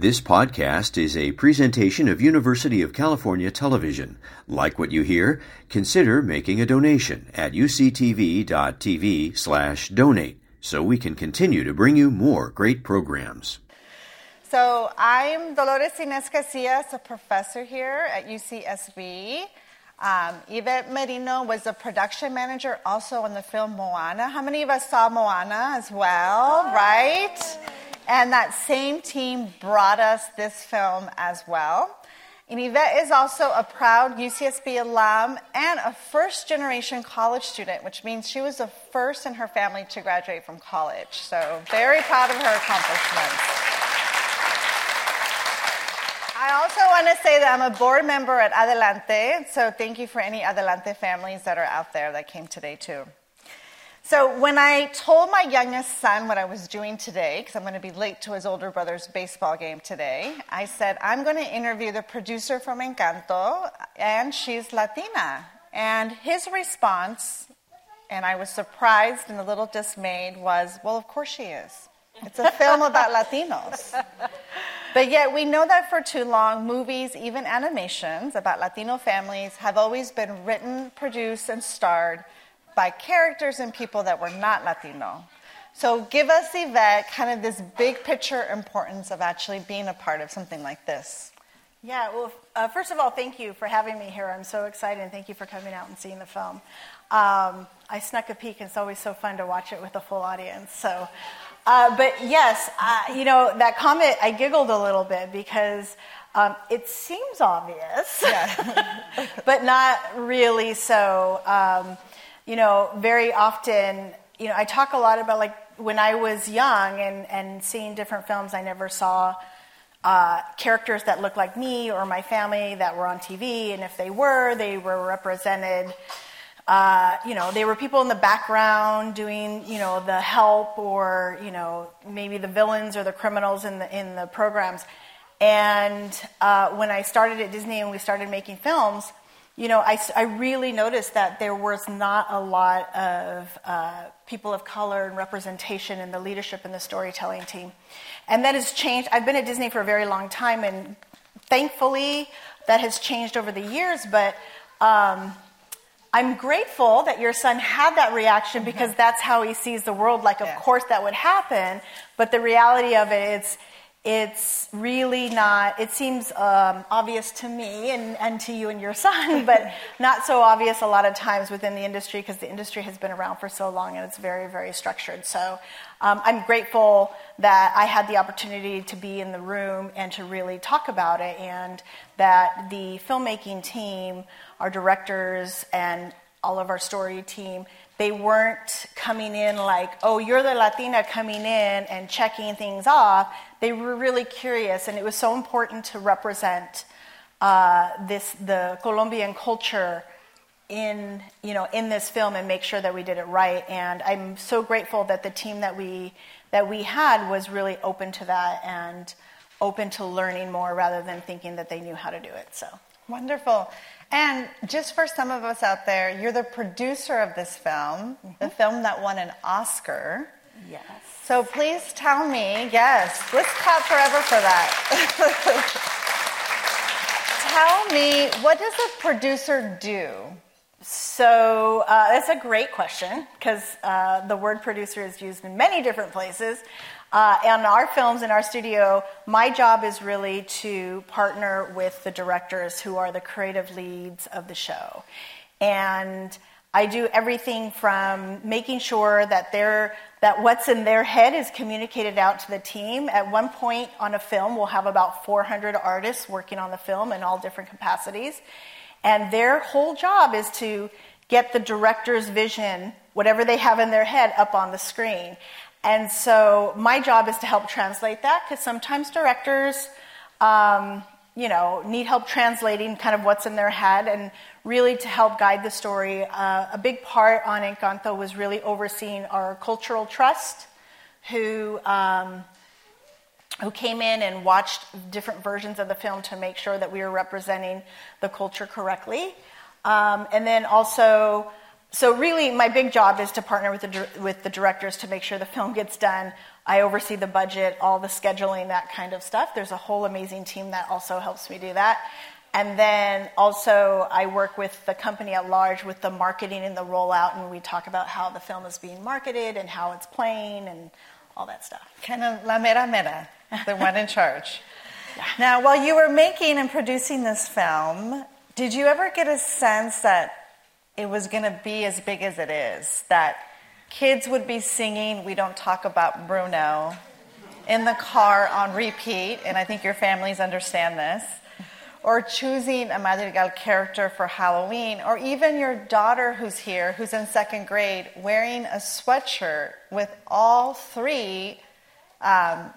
This podcast is a presentation of University of California Television. Like what you hear? Consider making a donation at uctv.tv slash donate so we can continue to bring you more great programs. So I'm Dolores Inés Casillas, a professor here at UCSB. Um, Yvett Merino was the production manager also on the film Moana. How many of us saw Moana as well, right? And that same team brought us this film as well. And Yvett is also a proud UCSB alum and a first generation college student, which means she was the first in her family to graduate from college. So, very proud of her accomplishments. I also want to say that I'm a board member at Adelante, so thank you for any Adelante families that are out there that came today too. So, when I told my youngest son what I was doing today, because I'm going to be late to his older brother's baseball game today, I said, I'm going to interview the producer from Encanto, and she's Latina. And his response, and I was surprised and a little dismayed, was, Well, of course she is. It's a film about Latinos. But yet, we know that for too long, movies, even animations about Latino families, have always been written, produced, and starred by characters and people that were not Latino. So, give us, Yvett, kind of this big picture importance of actually being a part of something like this. Yeah, well, uh, first of all, thank you for having me here. I'm so excited, and thank you for coming out and seeing the film. Um, I snuck a peek, and it's always so fun to watch it with a full audience. So, uh, but yes, uh, you know, that comment, I giggled a little bit because um, it seems obvious, yeah. but not really so. Um, you know, very often, you know, I talk a lot about like when I was young and, and seeing different films, I never saw uh, characters that looked like me or my family that were on TV, and if they were, they were represented. Uh, you know, they were people in the background doing, you know, the help or, you know, maybe the villains or the criminals in the in the programs. And uh, when I started at Disney and we started making films, you know, I, I really noticed that there was not a lot of uh, people of color and representation in the leadership and the storytelling team. And that has changed. I've been at Disney for a very long time, and thankfully that has changed over the years, but um, I'm grateful that your son had that reaction because mm-hmm. that's how he sees the world. Like, of yeah. course, that would happen, but the reality of it is it's really not, it seems um, obvious to me and, and to you and your son, but not so obvious a lot of times within the industry because the industry has been around for so long and it's very, very structured. So um, I'm grateful that I had the opportunity to be in the room and to really talk about it, and that the filmmaking team, our directors, and all of our story team they weren't coming in like, oh, you're the Latina coming in and checking things off. They were really curious, and it was so important to represent uh, this the Colombian culture in you know in this film and make sure that we did it right. And I'm so grateful that the team that we that we had was really open to that and open to learning more rather than thinking that they knew how to do it. So wonderful. And just for some of us out there, you're the producer of this film, mm-hmm. the film that won an Oscar. Yes. So please tell me, yes, let's clap forever for that. tell me, what does a producer do? So uh, that's a great question because uh, the word producer is used in many different places. Uh, our films in our studio, my job is really to partner with the directors who are the creative leads of the show. And I do everything from making sure that they're, that what's in their head is communicated out to the team. At one point on a film, we'll have about 400 artists working on the film in all different capacities. And their whole job is to get the director's vision, whatever they have in their head, up on the screen. And so my job is to help translate that because sometimes directors, um, you know, need help translating kind of what's in their head and really to help guide the story. Uh, a big part on Encanto was really overseeing our cultural trust, who um, who came in and watched different versions of the film to make sure that we were representing the culture correctly, um, and then also so really, my big job is to partner with the with the directors to make sure the film gets done. I oversee the budget, all the scheduling, that kind of stuff. There's a whole amazing team that also helps me do that. And then also, I work with the company at large with the marketing and the rollout, and we talk about how the film is being marketed and how it's playing and all that stuff. Kind of la mera mera, the one in charge. yeah. Now, while you were making and producing this film, did you ever get a sense that it was going to be as big as it is? That kids would be singing We Don't Talk About Bruno in the car on repeat, and I think your families understand this or choosing a Madrigal character for Halloween, or even your daughter who's here, who's in second grade, wearing a sweatshirt with all three um,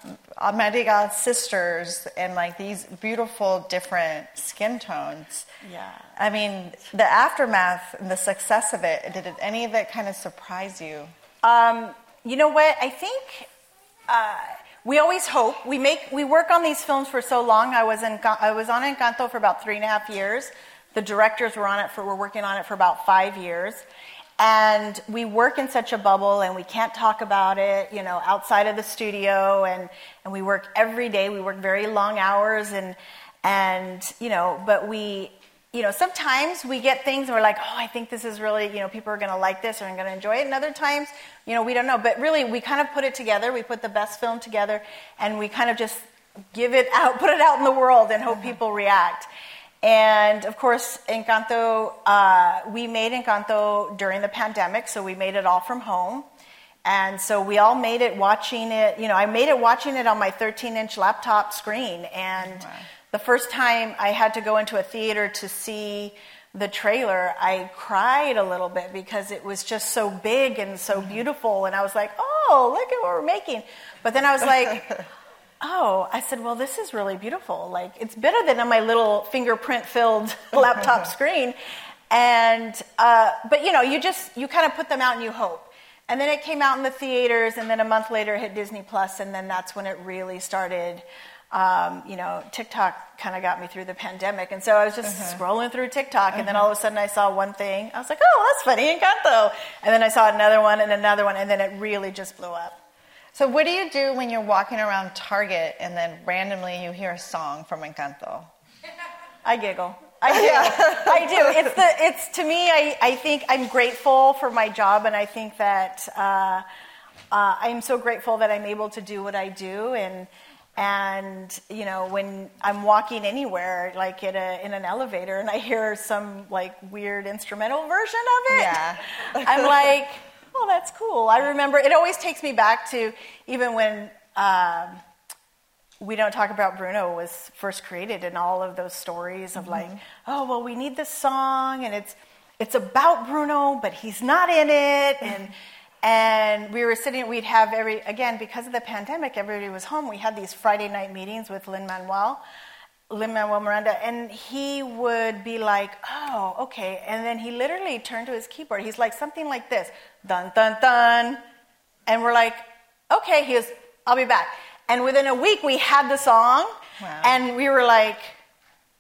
Madrigal sisters and like these beautiful different skin tones. Yeah. I mean, the aftermath and the success of it, did any of it kind of surprise you? Um, you know what? I think. Uh, we always hope we make we work on these films for so long. I was in I was on Encanto for about three and a half years. The directors were on it for were working on it for about five years, and we work in such a bubble and we can't talk about it, you know, outside of the studio, and and we work every day. We work very long hours and and you know, but we you know, sometimes we get things and we're like, oh, I think this is really, you know, people are going to like this or i'm going to enjoy it. And other times, you know, we don't know. But really, we kind of put it together. We put the best film together and we kind of just give it out, put it out in the world and hope uh-huh. people react. And of course, Encanto, uh, we made Encanto during the pandemic, so we made it all from home. And so we all made it watching it, you know, I made it watching it on my 13 inch laptop screen. And wow the first time I had to go into a theater to see the trailer, I cried a little bit because it was just so big and so mm-hmm. beautiful. And I was like, oh, look at what we're making. But then I was like, oh, I said, well, this is really beautiful. Like, it's better than on my little fingerprint filled laptop screen. And, uh, but you know, you just, you kind of put them out and you hope. And then it came out in the theaters, and then a month later it hit Disney Plus, and then that's when it really started um, you know, TikTok kind of got me through the pandemic. And so I was just uh-huh. scrolling through TikTok, and uh-huh. then all of a sudden I saw one thing. I was like, oh, that's funny, Encanto. And then I saw another one and another one, and then it really just blew up. So, what do you do when you're walking around Target and then randomly you hear a song from Encanto? I giggle. I do. I do. It's the. It's to me. I, I think I'm grateful for my job, and I think that uh, uh, I'm so grateful that I'm able to do what I do, and and you know, when I'm walking anywhere, like in, a, in an elevator, and I hear some like weird instrumental version of it, yeah. I'm like, oh, that's cool. I remember it always takes me back to even when um, we don't talk about Bruno was first created, and all of those stories of mm-hmm. like, oh, well, we need this song, and it's it's about Bruno, but he's not in it, and and we were sitting, we'd have every, again, because of the pandemic, everybody was home. We had these Friday night meetings with Lin Manuel, Lin Manuel Miranda, and he would be like, oh, okay. And then he literally turned to his keyboard. He's like, something like this dun, dun, dun. And we're like, okay. He goes, I'll be back. And within a week, we had the song, wow. and we were like,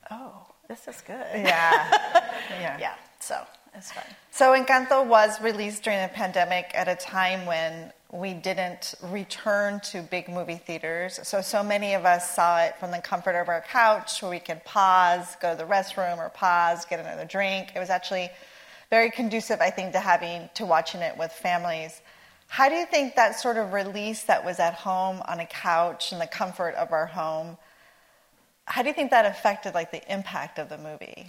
oh, this is good. Yeah. yeah. yeah. So it's fun. So Encanto was released during the pandemic at a time when we didn't return to big movie theaters. So so many of us saw it from the comfort of our couch where we could pause, go to the restroom or pause, get another drink. It was actually very conducive, I think, to having to watching it with families. How do you think that sort of release that was at home on a couch in the comfort of our home, how do you think that affected like the impact of the movie?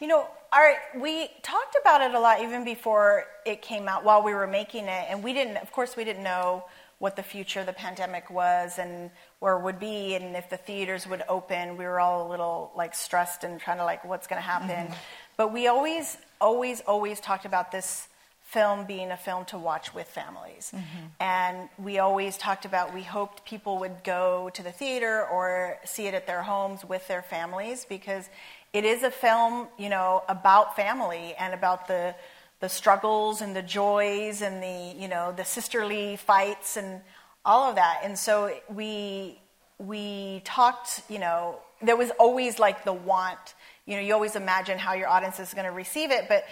You know, our, we talked about it a lot even before it came out while we were making it, and we didn't. Of course, we didn't know what the future of the pandemic was and where it would be, and if the theaters would open. We were all a little like stressed and trying to like what's going to happen. Mm-hmm. But we always, always, always talked about this film being a film to watch with families. Mm-hmm. And we always talked about we hoped people would go to the theater or see it at their homes with their families because it is a film, you know, about family and about the the struggles and the joys and the you know the sisterly fights and all of that. And so we we talked, you know, there was always like the want. You know, you always imagine how your audience is going to receive it, but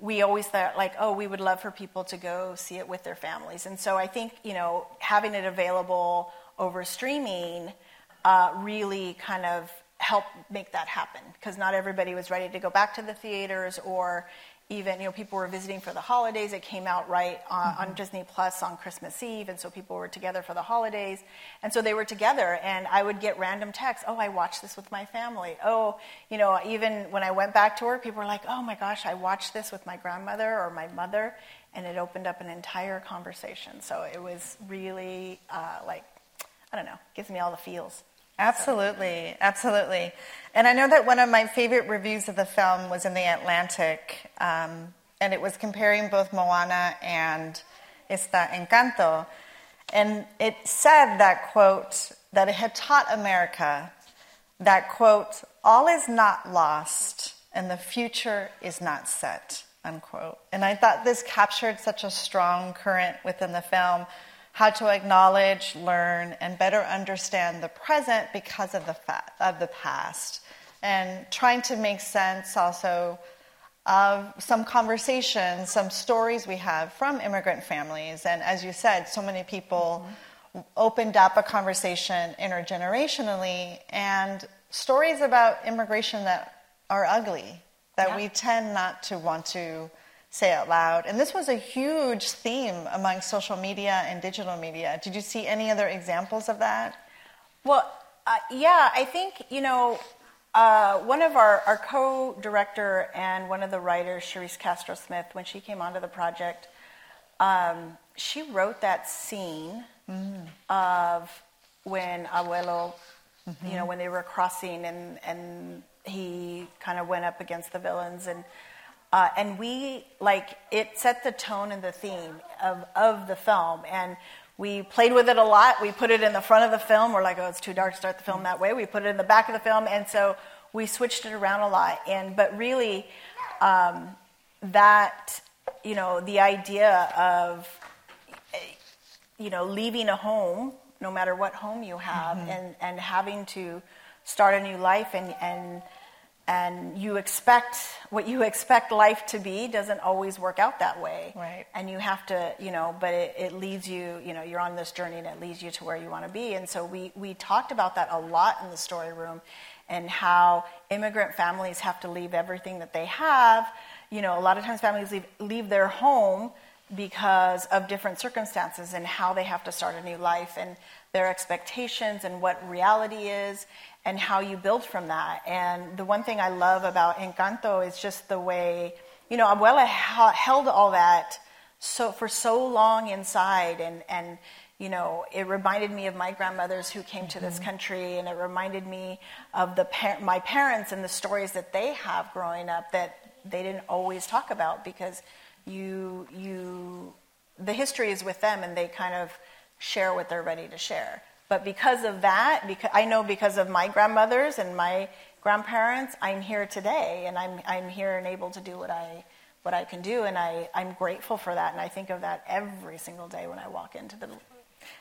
we always thought like, oh, we would love for people to go see it with their families. And so I think you know having it available over streaming uh, really kind of helped make that happen because not everybody was ready to go back to the theaters or even you know people were visiting for the holidays. It came out right on, mm-hmm. on, disney plus on christmas eve and so people were together for the holidays. And so they were together and i would get random texts oh i watched this with my family. Oh you know even when i went back to work people were like oh my gosh i watched this with my grandmother or my mother and it opened up an entire conversation. So it was really uh, like i don't know gives me all the feels Absolutely, absolutely. And I know that one of my favorite reviews of the film was in The Atlantic, um, and it was comparing both Moana and Esta Encanto. And it said that, quote, that it had taught America that, quote, all is not lost and the future is not set, unquote. And I thought this captured such a strong current within the film how to acknowledge, learn, and better understand the present because of the, fa- of the past, and trying to make sense also of some conversations, some stories we have from immigrant families. And as you said, so many people mm-hmm. opened up a conversation intergenerationally and stories about immigration that are ugly, that yeah. we tend not to want to say out loud. And this was a huge theme among social media and digital media. Did you see any other examples of that? Well, uh, yeah, I think, you know, uh, one of our, our co director and one of the writers, Charise Castro Smith, when she came onto the project, um, she wrote that scene mm. of when Abuelo, mm-hmm. you know, when they were crossing and, and he kind of went up against the villains and uh, and we, like, it set the tone and the theme of, of the film. And we played with it a lot. We put it in the front of the film. We're like, oh, it's too dark to start the film that way. We put it in the back of the film. And so we switched it around a lot. And, but really, um, that, you know, the idea of, you know, leaving a home, no matter what home you have, mm-hmm. and, and having to start a new life and, and and you expect what you expect life to be doesn't always work out that way. Right. And you have to you know but it, it leads you you know you're on this journey and it leads you to where you want to be. And so we we talked about that a lot in the story room and how immigrant families have to leave everything that they have. You know a lot of times families leave leave their home because of different circumstances and how they have to start a new life and their expectations and what reality is and how you build from that. And the one thing I love about Encanto is just the way, you know, Abuela held all that so for so long inside and and you know, it reminded me of my grandmothers who came to this mm-hmm. country, and it reminded me of the par- my parents and the stories that they have growing up that they didn't always talk about because you you the history is with them, and they kind of share what they're ready to share. But because of that, because I know because of my grandmothers and my grandparents, I'm here today, and I'm I'm here and able to do what I what I can do, and I I'm grateful for that, and I think of that every single day when I walk into the.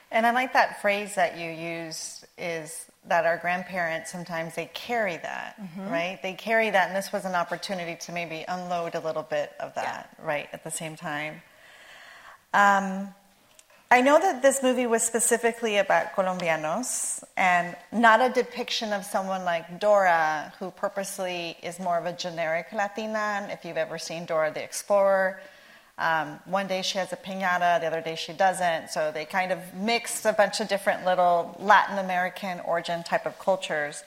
And I like that phrase that you use is that our grandparents sometimes they carry that, mm-hmm. right? They carry that, and this was an opportunity to maybe unload a little bit of that, yeah. right, at the same time. Um, I know that this movie was specifically about Colombianos and not a depiction of someone like Dora, who purposely is more of a generic Latina. If you've ever seen Dora the Explorer, um, one day she has a pinata, the other day she doesn't. So they kind of mixed a bunch of different little Latin American origin type of cultures.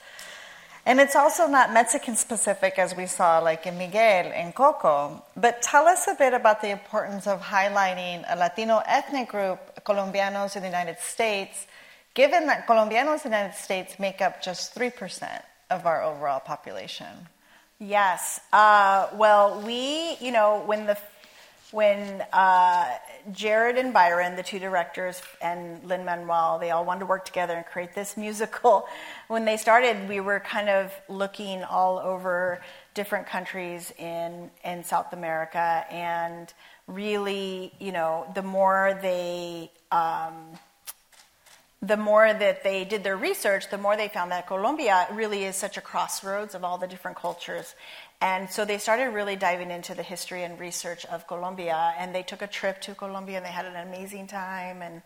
And it's also not Mexican specific as we saw, like in Miguel and Coco. But tell us a bit about the importance of highlighting a Latino ethnic group, Colombianos in the United States, given that Colombianos in the United States make up just 3% of our overall population. Yes. Uh, well, we, you know, when the when uh, Jared and Byron, the two directors, and Lin Manuel, they all wanted to work together and create this musical. When they started, we were kind of looking all over different countries in in South America, and really, you know, the more they um, the more that they did their research, the more they found that Colombia really is such a crossroads of all the different cultures. And so they started really diving into the history and research of Colombia. And they took a trip to Colombia and they had an amazing time. And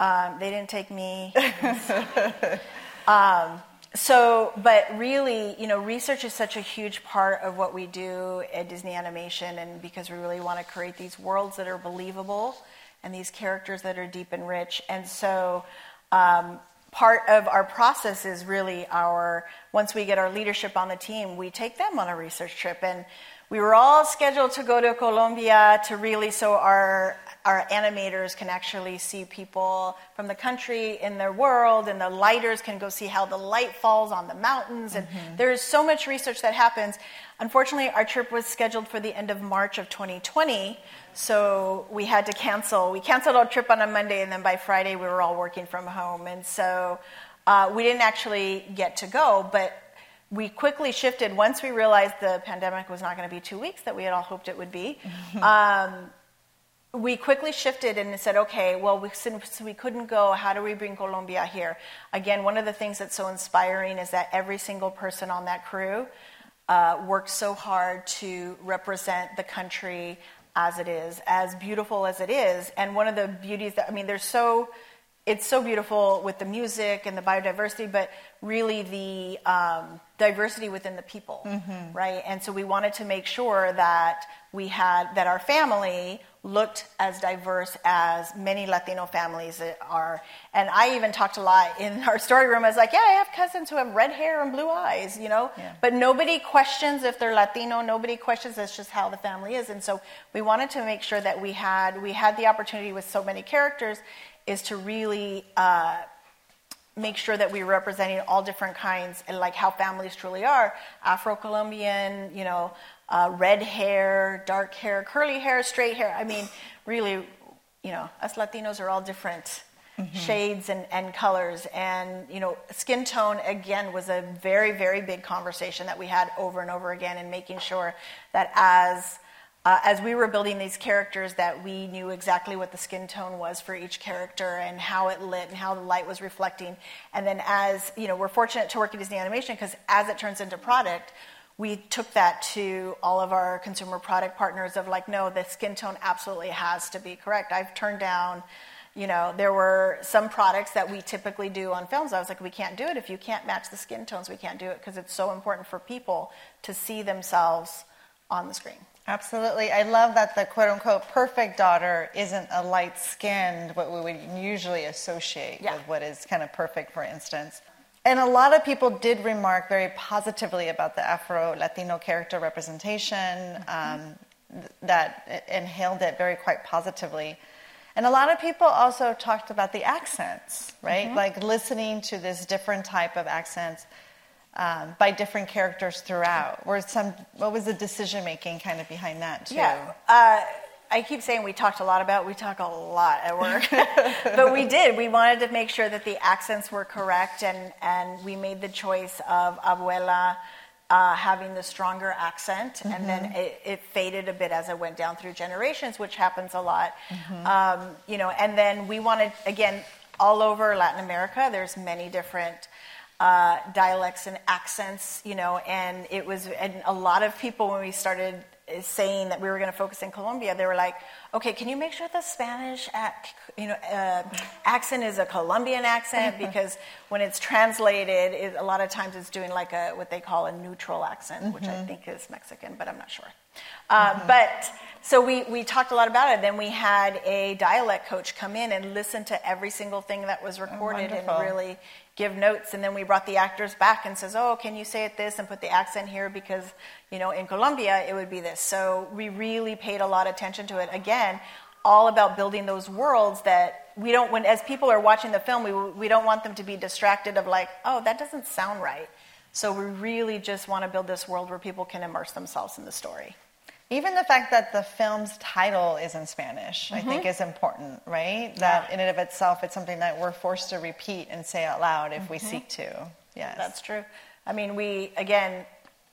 um, they didn't take me. um, so, but really, you know, research is such a huge part of what we do at Disney Animation, and because we really want to create these worlds that are believable and these characters that are deep and rich. And so, um, part of our process is really our once we get our leadership on the team, we take them on a research trip. And we were all scheduled to go to Colombia to really so our our animators can actually see people from the country in their world, and the lighters can go see how the light falls on the mountains. And mm-hmm. there is so much research that happens. Unfortunately, our trip was scheduled for the end of March of 2020, so we had to cancel. We canceled our trip on a Monday, and then by Friday, we were all working from home. And so uh, we didn't actually get to go, but we quickly shifted once we realized the pandemic was not going to be two weeks that we had all hoped it would be. um, we quickly shifted and said, okay, well, we, since we couldn't go, how do we bring Colombia here? Again, one of the things that's so inspiring is that every single person on that crew uh, worked so hard to represent the country as it is, as beautiful as it is. And one of the beauties that, I mean, there's so, it's so beautiful with the music and the biodiversity, but really the um, diversity within the people, mm-hmm. right? And so we wanted to make sure that we had, that our family looked as diverse as many Latino families are. And I even talked a lot in our story room. I was like, yeah, I have cousins who have red hair and blue eyes, you know? Yeah. But nobody questions if they're Latino. Nobody questions. That's just how the family is. And so we wanted to make sure that we had, we had the opportunity with so many characters is to really uh, make sure that we're representing all different kinds and like how families truly are Afro-Colombian, you know, uh, red hair, dark hair, curly hair, straight hair. I mean, really, you know, us Latinos are all different mm-hmm. shades and, and colors. And, you know, skin tone, again, was a very, very big conversation that we had over and over again and making sure that as uh, as we were building these characters that we knew exactly what the skin tone was for each character and how it lit and how the light was reflecting and then as you know we're fortunate to work at disney animation because as it turns into product we took that to all of our consumer product partners of like, no, the skin tone absolutely has to be correct. I've turned down, you know, there were some products that we typically do on films. I was like, we can't do it. If you can't match the skin tones, we can't do it because it's so important for people to see themselves on the screen. Absolutely. I love that the quote unquote perfect daughter isn't a light skinned, what we would usually associate yeah. with what is kind of perfect, for instance. And a lot of people did remark very positively about the Afro Latino character representation, um, that inhaled it very quite positively. And a lot of people also talked about the accents, right? Mm-hmm. Like listening to this different type of accents um, by different characters throughout. Where some, what was the decision making kind of behind that too? Yeah. Uh, I keep saying we talked a lot about, we talk a lot at work. but we did. We wanted to make sure that the accents were correct, and, and we made the choice of Abuela uh, having the stronger accent, mm-hmm. and then it, it, faded a bit as it went down through generations, which happens a lot. Mm-hmm. Um, you know, and then we wanted, again, all over Latin America, there's many different uh, dialects and accents, you know, and it was, and a lot of people when we started saying that we were going to focus in Colombia, they were like, okay, can you make sure the Spanish you know, uh, accent is a Colombian accent? because when it's translated, it, a lot of times it's doing like a what they call a neutral accent, mm-hmm. which I mm-hmm. think is Mexican, but I'm not sure. Uh, mm-hmm. But so we, we talked a lot about it. Then we had a dialect coach come in and listen to every single thing that was recorded oh, and really give notes and then we brought the actors back and says oh can you say it this and put the accent here? Because you know in colombia it would be this. So we really paid a lot of attention to it. Again all about building those worlds that we don't when as people are watching the film we, we don't want them to be distracted of like oh that doesn't sound right. So we really just want to build this world where people can immerse themselves in the story even the fact that the film's title is in Spanish, mm-hmm. I think, is important, right? That in and of itself, it's something that we're forced to repeat and say out loud if mm-hmm. we seek to. Yes. That's true. I mean, we, again,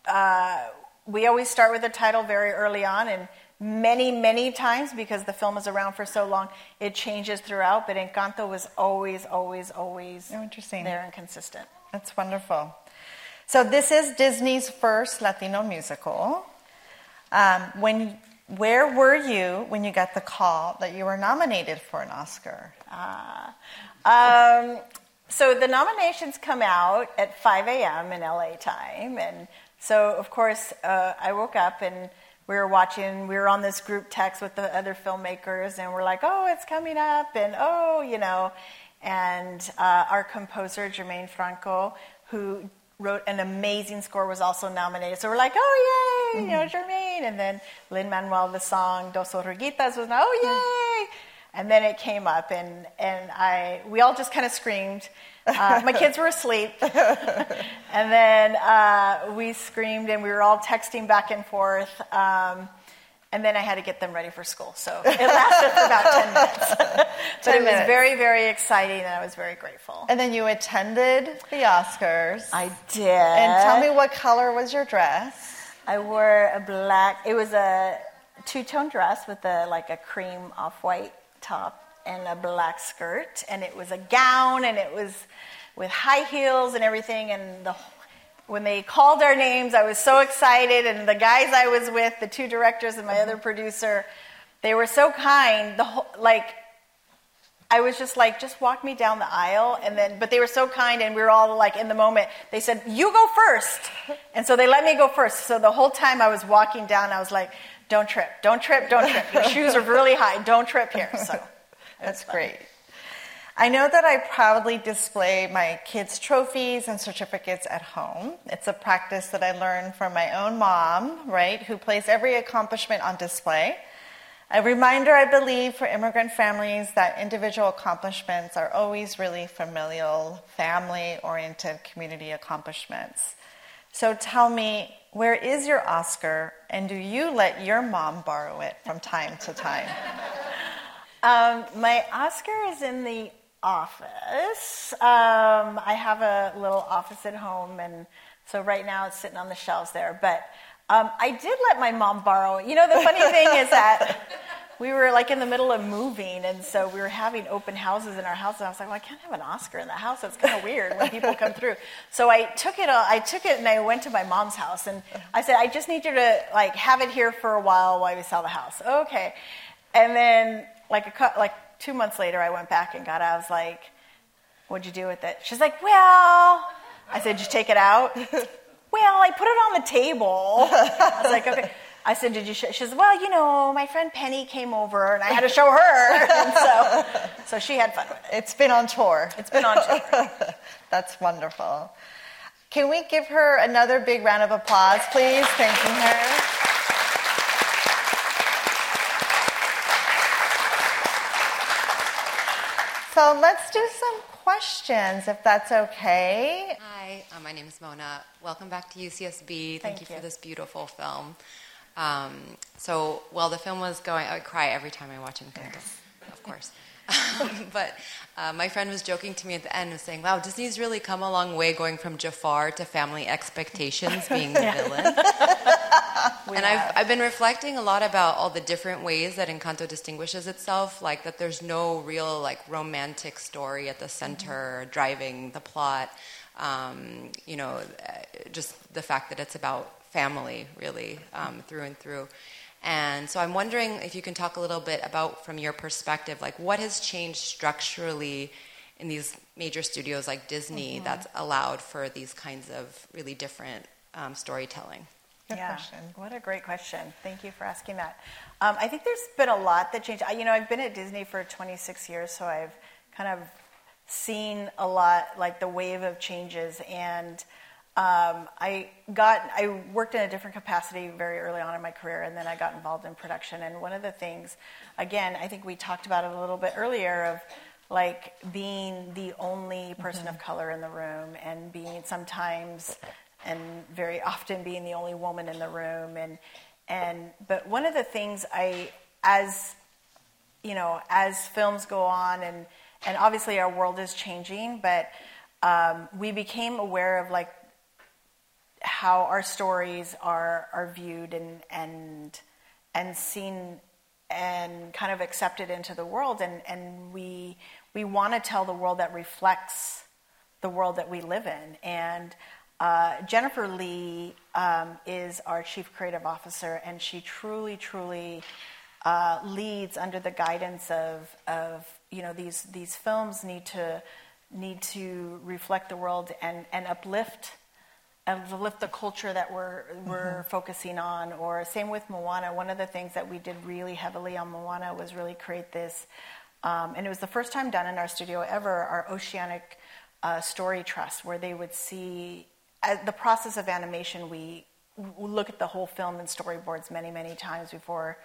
uh, we always start with the title very early on, and many, many times because the film is around for so long. It changes throughout, but Encanto was always, always, always Oh, interesting. there and consistent. That's wonderful. So this is Disney's first Latino musical. Um, when, where were you when you got the call that you were nominated for an Oscar? Um, so the nominations come out at 5 a.m. in LA time. And so, of course, uh, I woke up and we were watching, we were on this group text with the other filmmakers, and we're like, oh, it's coming up, and oh, you know. And uh, our composer, Germaine Franco, who wrote an amazing score, was also nominated. So we're like, oh, yay, you know, Germaine. And then Lin Manuel, the song Dos Oruguitas was, now, oh, yay. And then it came up, and, and I, we all just kind of screamed. Uh, my kids were asleep. and then uh, we screamed, and we were all texting back and forth. Um, and then I had to get them ready for school. So it lasted for about 10 minutes. but 10 it was minutes. very, very exciting, and I was very grateful. And then you attended the Oscars. I did. and tell me what color was your dress? I wore a black. It was a two-tone dress with a like a cream off-white top and a black skirt, and it was a gown, and it was with high heels and everything. And the when they called our names, I was so excited, and the guys I was with, the two directors and my other producer, they were so kind. The whole like. I was just like, just walk me down the aisle, and then, but they were so kind, and we were all like in the moment. They said, "You go first. and so they let me go first. So the whole time I was walking down, I was like, "Don't trip, don't trip, don't trip. Your shoes are really high. Don't trip here." So That's great. I know that I proudly display my kids' trophies and certificates at home. It's a practice that I learned from my own mom, right, who placed every accomplishment on display. A reminder, I believe, for immigrant families that individual accomplishments are always really familial, family oriented community accomplishments. So tell me, where is your Oscar, and do you let your mom borrow it from time to time? Um, my Oscar is in the office. Um, I have a little office at home, and so right now it's sitting on the shelves there. But um, I did let my mom borrow. You know, the funny thing is that we were like in the middle of moving, and so we were having open houses in our house, and I was like, well, I can't have an Oscar in the house. That's kind of weird when people come through. So I took it. I took it, and I went to my mom's house, and I said, I just need you to like have it here for a while while we sell the house. Okay, and then like a like two months later, I went back and got. it. I was like, "What'd you do with it?" She's like, "Well," I said, "Did you take it out?" Well, I put it on the table. I was like, "Okay." I said, "Did you?" Sh-? She says, "Well, you know, my friend Penny came over, and I had to show her." and so, so she had fun with it. It's been on tour. It's been on tour. That's wonderful. Can we give her another big round of applause, please? Thanking her. So let's do some questions, if that's okay. Hi, uh, my name is Mona. Welcome back to UCSB. Thank, Thank you, you. for this beautiful film. Um, so, while the film was going, I would cry every time I watch Encanto, of course. but uh, my friend was joking to me at the end, was saying, "Wow, Disney's really come a long way, going from Jafar to Family Expectations being the villain." and I've, I've been reflecting a lot about all the different ways that Encanto distinguishes itself, like that there's no real like romantic story at the center driving the plot. Um, you know, uh, just the fact that it's about family, really, um, through and through. And so I'm wondering if you can talk a little bit about, from your perspective, like what has changed structurally in these major studios like Disney that's allowed for these kinds of really different um, storytelling. Good yeah. question. What a great question. Thank you for asking that. Um, I think there's been a lot that changed. I- You know, I've been at Disney for 26 years, so I've kind of seen a lot, like the wave of changes. And um, I got, I worked in a different capacity very early on in my career, and then I got involved in production. And one of the things, again, I think we talked about it a little bit earlier of like being the only person of color in the room and being sometimes and very often being the only woman in the room and and but one of the things I as you know as films go on and and obviously our world is changing but um, we became aware of like how our stories are are viewed and and and seen and kind of accepted into the world. And, and we, we want to tell the world that reflects the world that we live in. And uh, Jennifer Lee um, is our chief creative officer, and she truly, truly uh, leads under the guidance of, of you know these these films need to need to reflect the world and, and uplift uplift the culture that we're we're mm-hmm. focusing on. Or same with Moana. One of the things that we did really heavily on Moana was really create this, um, and it was the first time done in our studio ever. Our Oceanic uh, Story Trust, where they would see uh, the process of animation. We, we look at the whole film and storyboards many many times before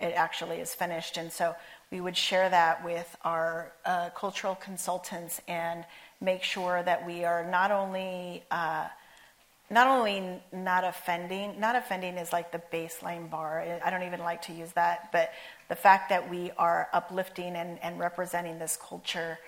it actually is finished, and so we would share that with our uh, cultural consultants and make sure that we are not only uh, not only not offending, not offending is like the baseline bar. I don't even like to use that, but the fact that we are uplifting and, and representing this culture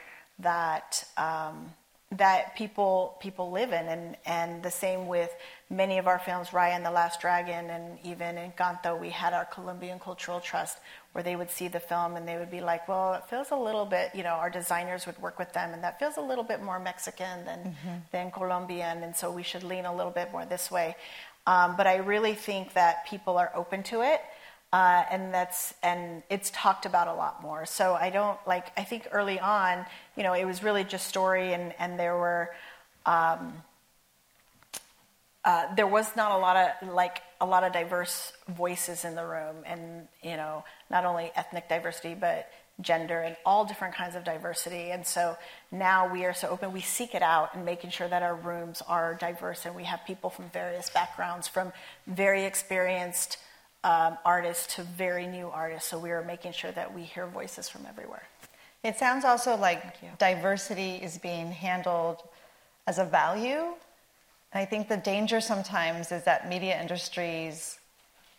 that um, that people people live in, and and the same with many of our films, Raya and the Last Dragon, and even Encanto. We had our Colombian Cultural Trust where they would see the film and they would be like, well, it feels a little bit, you know, our designers would work with them and that feels a little bit more Mexican than, mm-hmm. than Colombian, and so we should lean a little bit more this way. Um, but I really think that people are open to it. Uh, and that's and it's talked about a lot more. So I don't like. I think early on, you know, it was really just story, and and there were um, uh, there was not a lot of like a lot of diverse voices in the room, and you know, not only ethnic diversity but gender and all different kinds of diversity. And so now we are so open, we seek it out and making sure that our rooms are diverse, and we have people from various backgrounds, from very experienced um, artists to very new artists. So we are making sure that we hear voices from everywhere. It sounds also like diversity is being handled as a value I think the danger sometimes is that media industries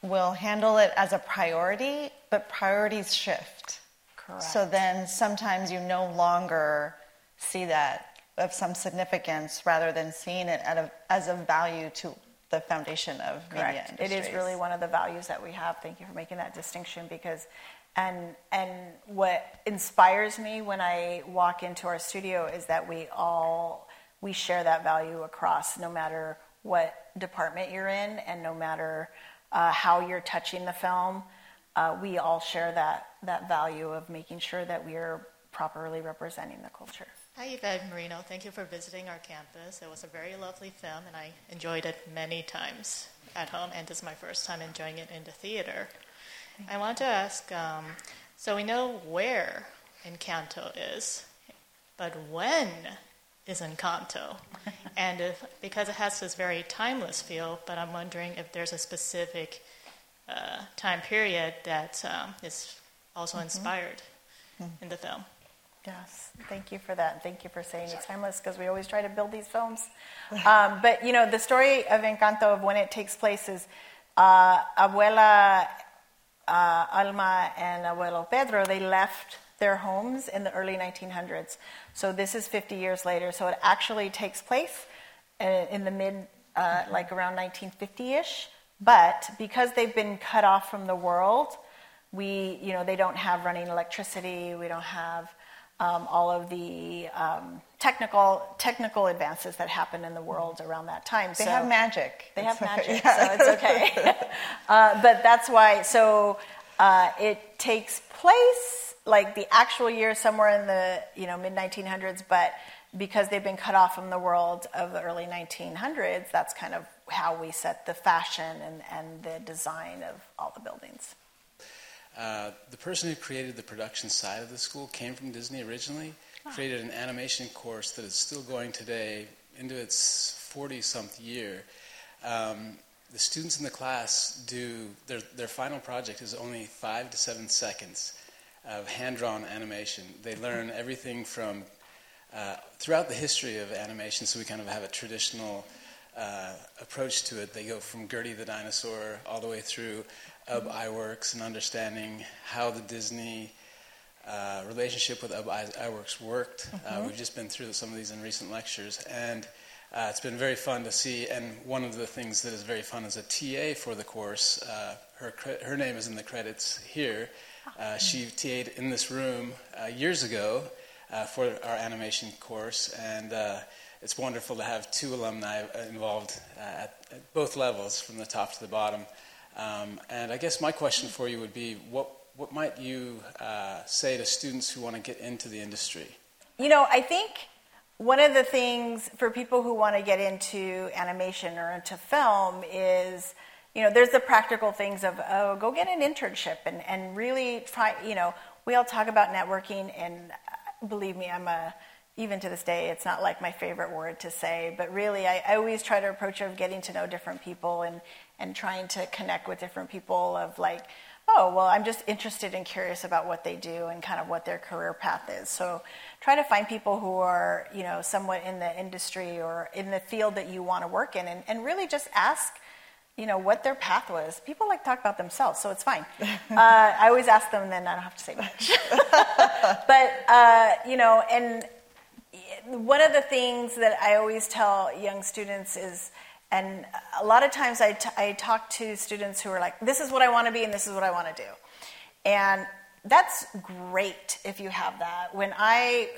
will handle it as a priority, but priorities shift. Correct. So then sometimes you no longer see that of some significance rather than seeing it a, as a value to the foundation of Correct. media industries. It is really one of the values that we have. Thank you for making that distinction because and and what inspires me when I walk into our studio is that we all we share that value across no matter what department you're in and no matter uh, how you're touching the film. Uh, we all share that, that value of making sure that we are properly representing the culture. Hi, Yvett Marino. Thank you for visiting our campus. It was a very lovely film, and I enjoyed it many times at home, and this is my first time enjoying it in the theater. I want to ask um, so we know where Encanto is, but when is Encanto. and if, because it has this very timeless feel, but I'm wondering if there's a specific uh, time period that um, is also mm-hmm. inspired mm-hmm. in the film. Yes, thank you for that. Thank you for saying it's timeless because we always try to build these films. Um, but you know, the story of Encanto of when it takes place is uh, Abuela uh, Alma and Abuelo Pedro. They left their homes in the early 1900s. So this is 50 years later. So it actually takes place uh, in the mid, uh, like around 1950-ish. But because they've been cut off from the world, we, you know, they don't have running electricity. We don't have um, all of the um, technical technical advances that happen in the world around that time. They so have magic. They have magic, yeah. so it's okay. uh, but that's why. So uh, it takes place like the actual year somewhere in the you know mid 1900s, but because they've been cut off from the world of the early 1900s, that's kind of how we set the fashion and, and the design of all the buildings. Uh, the person who created the production side of the school came from Disney originally, oh. created an animation course that is still going today into its 40 something year. Um, the students in the class do their, their final project is only five to seven seconds of hand drawn animation. They learn everything from uh, throughout the history of animation, so we kind of have a traditional uh, approach to it. They go from Gertie the dinosaur all the way through Ub Iwerks and understanding how the Disney uh, relationship with Ub worked. Uh, mm-hmm. we've just been through some of these in recent lectures. And Uh, it's been very fun to see, and one of the things that is very fun as a TA for the course, uh, her, her name is in the credits here. Uh, she TA'd in this room uh, years ago uh, for our animation course, and uh, it's wonderful to have two alumni involved at, at, both levels, from the top to the bottom. Um, and I guess my question for you would be what, what might you say to students who want to get into the industry? You know, I think one of the things for people who want to get into animation or into film is you know there's the practical things of oh go get an internship and, and really try you know we all talk about networking and uh, believe me i'm a even to this day it's not like my favorite word to say but really i, I always try to approach of getting to know different people and and trying to connect with different people of like oh, well, I'm just interested and curious about what they do and kind of what their career path is. So try to find people who are, you know, somewhat in the industry or in the field that you want to work in and, and really just ask, you know, what their path was. People like talk about themselves, so it's fine. Uh, I always ask them, then I don't have to say much. but, uh, you know, and one of the things that I always tell young students is, and a lot of times I, t- I talk to students who are like, this is what I want to be and this is what I want to do. And that's great if you have that. When I,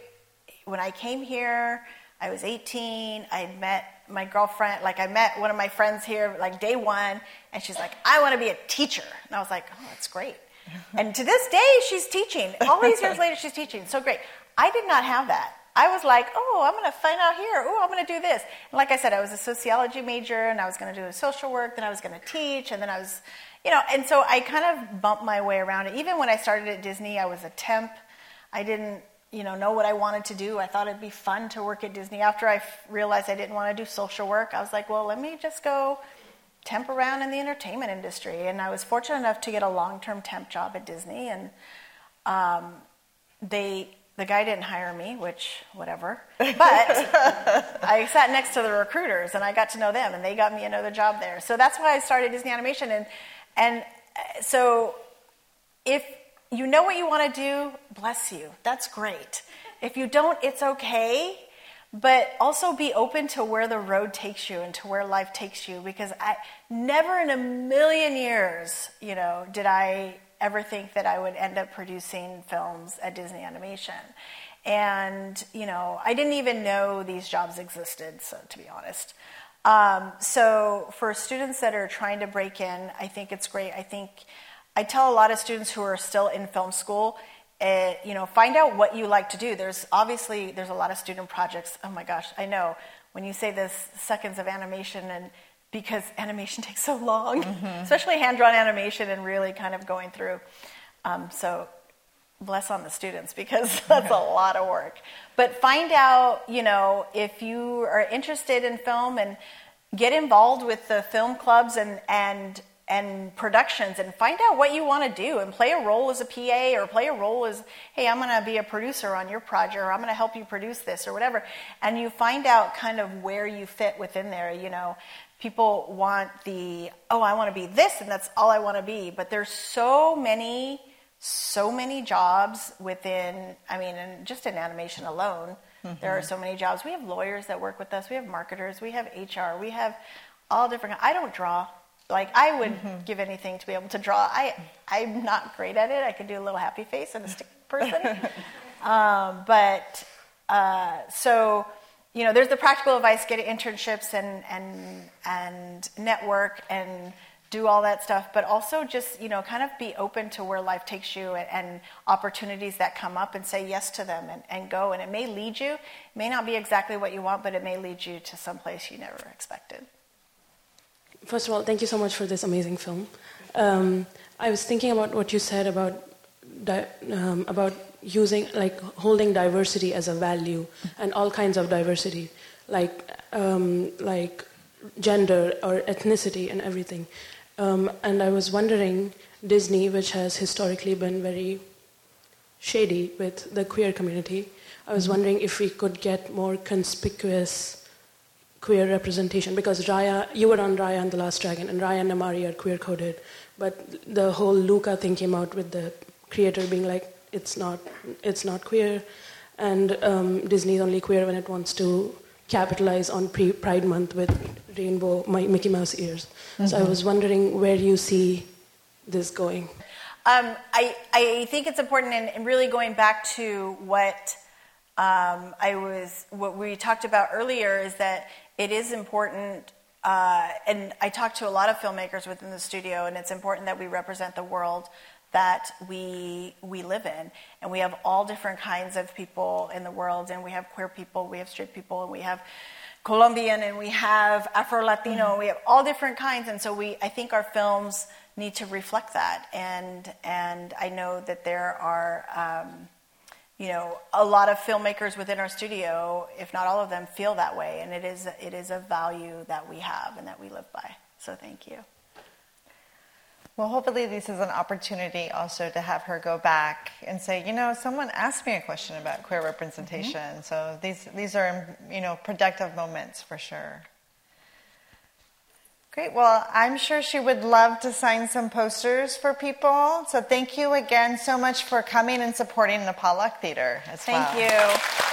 when I came here, I was 18. I met my girlfriend, like I met one of my friends here, like day one, and she's like, I want to be a teacher. And I was like, oh, that's great. and to this day, she's teaching. All these years later, she's teaching. So great. I did not have that. I was like, oh, I'm going to find out here. Oh, I'm going to do this. And like I said, I was a sociology major and I was going to do social work, then I was going to teach, and then I was, you know, and so I kind of bumped my way around it. Even when I started at Disney, I was a temp. I didn't, you know, know what I wanted to do. I thought it'd be fun to work at Disney. After I realized I didn't want to do social work, I was like, well, let me just go temp around in the entertainment industry. And I was fortunate enough to get a long term temp job at Disney. And um, they, the guy didn't hire me, which, whatever. But I sat next to the recruiters and I got to know them and they got me another job there. So that's why I started Disney Animation. And, and uh, so if you know what you want to do, bless you. That's great. If you don't, it's okay. But also be open to where the road takes you and to where life takes you because I never in a million years, you know, did I ever think that I would end up producing films at Disney Animation. And, you know, I didn't even know these jobs existed, so to be honest. Um, so for students that are trying to break in, I think it's great. I think I tell a lot of students who are still in film school, uh, you know, find out what you like to do. There's obviously there's a lot of student projects. Oh my gosh, I know when you say this seconds of animation and because animation takes so long, mm-hmm. especially hand drawn animation and really kind of going through. Um, so bless on the students because that's a lot of work. But find out, you know, if you are interested in film and get involved with the film clubs and, and and productions and find out what you want to do and play a role as a PA or play a role as, hey, I'm going to be a producer on your project or I'm going to help you produce this or whatever. And you find out kind of where you fit within there. You know, people want the, oh, I want to be this and that's all I want to be. But there's so many, so many jobs within, I mean, and just in animation alone, mm-hmm. there are so many jobs. We have lawyers that work with us, we have marketers, we have HR, we have all different, I don't draw. Like I would mm-hmm. give anything to be able to draw. I I'm not great at it. I could do a little happy face and a stick person, um, but uh, so you know, there's the practical advice: get internships and and and network and do all that stuff. But also just you know, kind of be open to where life takes you and, and opportunities that come up, and say yes to them and, and go. And it may lead you. It may not be exactly what you want, but it may lead you to some place you never expected. First of all, thank you so much for this amazing film. Um, I was thinking about what you said about di- um, about using like holding diversity as a value and all kinds of diversity like um, like gender or ethnicity and everything. Um, and i was wondering disney which has historically been very shady with the queer community i was wondering if we could get more conspicuous queer representation because raya you were on raya and the last dragon and raya and namaari are queer coded but the whole luca thing came out with the creator being like it's not it's not queer, and um, Disney's only queer when it wants to capitalize on Pride Month with rainbow Mickey Mouse ears. Mm-hmm. So I was wondering where you see this going. Um, I, I think it's important, and really going back to what um, I was, what we talked about earlier, is that it is important. Uh, and I talk to a lot of filmmakers within the studio, and it's important that we represent the world that we we live in, and we have all different kinds of people in the world, and we have queer people, we have straight people, and we have Colombian, and we have Afro Latino, mm-hmm. we have all different kinds, and so we I think our films need to reflect that, and and I know that there are. Um, you know, a lot of filmmakers within our studio, if not all of them, feel that way, and it is it is a value that we have and that we live by. So thank you. Well, hopefully, this is an opportunity also to have her go back and say, you know, someone asked me a question about queer representation. Mm-hmm. So these these are you know productive moments for sure. Great. Well, I'm sure she would love to sign some posters for people. So thank you again so much for coming and supporting the Pollock Theater as thank well. Thank you.